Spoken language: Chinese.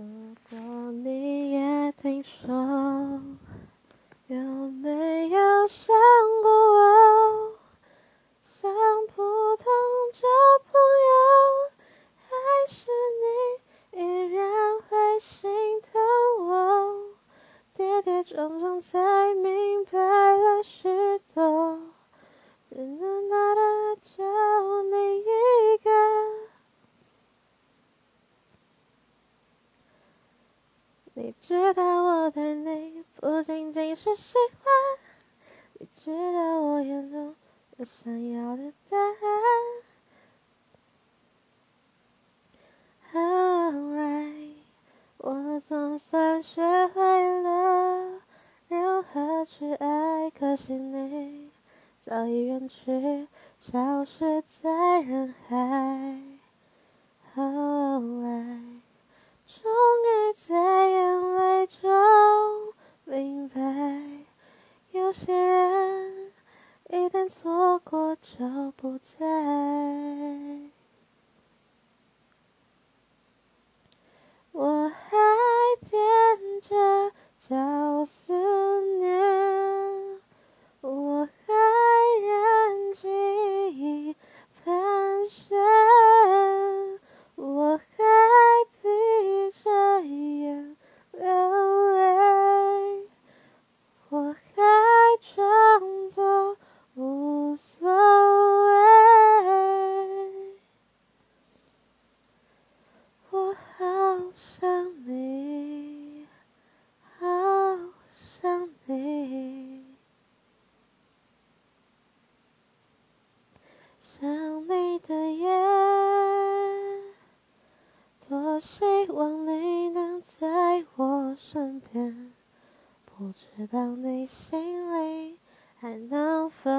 如果你也听说，有没有想过我？像普通旧朋友，还是你依然会心疼我？跌跌撞撞才明白了许多，只能拿的就你一个。你知道我对你不仅仅是喜欢，你知道我眼中有想要的答案。后来，我总算学会了如何去爱，可惜你早已远去，消失在人海。有些人一旦错不知道你心里还能否